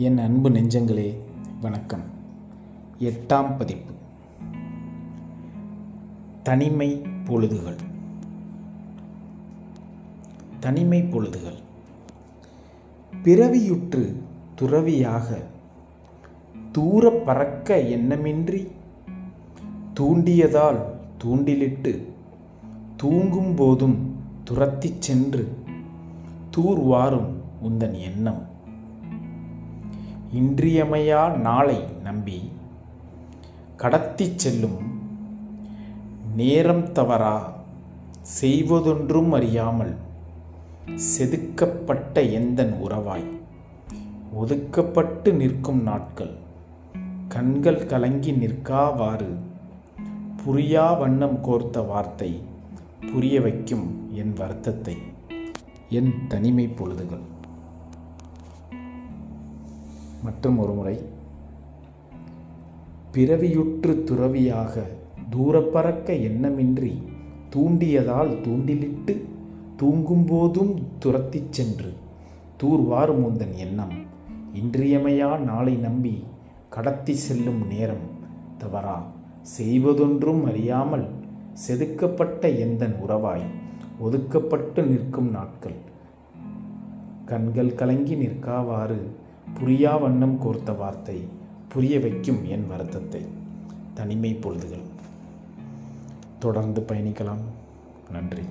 என் அன்பு நெஞ்சங்களே வணக்கம். எட்டாம் பதிப்பு. தனிமை பொழுதுகள். தனிமை பொழுதுகள். பிறவியுற்று துறவியாக தூர பறக்க எண்ணமின்றி தூண்டியதால் தூண்டிலிட்டு தூங்கும் போதும் துரத்திச் சென்று தூர்வாரும் உந்தன் எண்ணம். இன்றியமையா நாளை நம்பி கடத்திச் செல்லும் நேரம் தவறா? செய்வதொன்றும் அறியாமல் செதுக்கப்பட்ட எந்தன் உறவாய்? ஒதுக்கப்பட்டு நிற்கும் நாட்கள் கண்கள் கலங்கி நிற்காவாறு? புரியா வண்ணம் கோர்த்த வார்த்தை புரிய வைக்கும் என் வருத்தத்தை என் தனிமை பொழுதுகள். மற்றும் ஒருமுறை பிறவியுற்று துறவியாக தூரப்பறக்க எண்ணமின்றி தூண்டியதால் தூண்டிலிட்டு தூங்கும்போதும் துரத்திச் சென்று தூர்வாரும் உந்தன் எண்ணம் இன்றியமையா நாளை நம்பி கடத்தி செல்லும் நேரம் தவறா? செய்வதொன்றும் அறியாமல் செதுக்கப்பட்ட எந்தன் உறவாய்? ஒதுக்கப்பட்டு நிற்கும் நாட்கள் கண்கள் கலங்கி நிற்காவாறு புரியா வண்ணம் கோர்த்த வார்த்தை புரிய வைக்கும் என் வருத்தத்தை. தனிமை பொழுதுகள். தொடர்ந்து பயணிக்கலாம். நன்றி.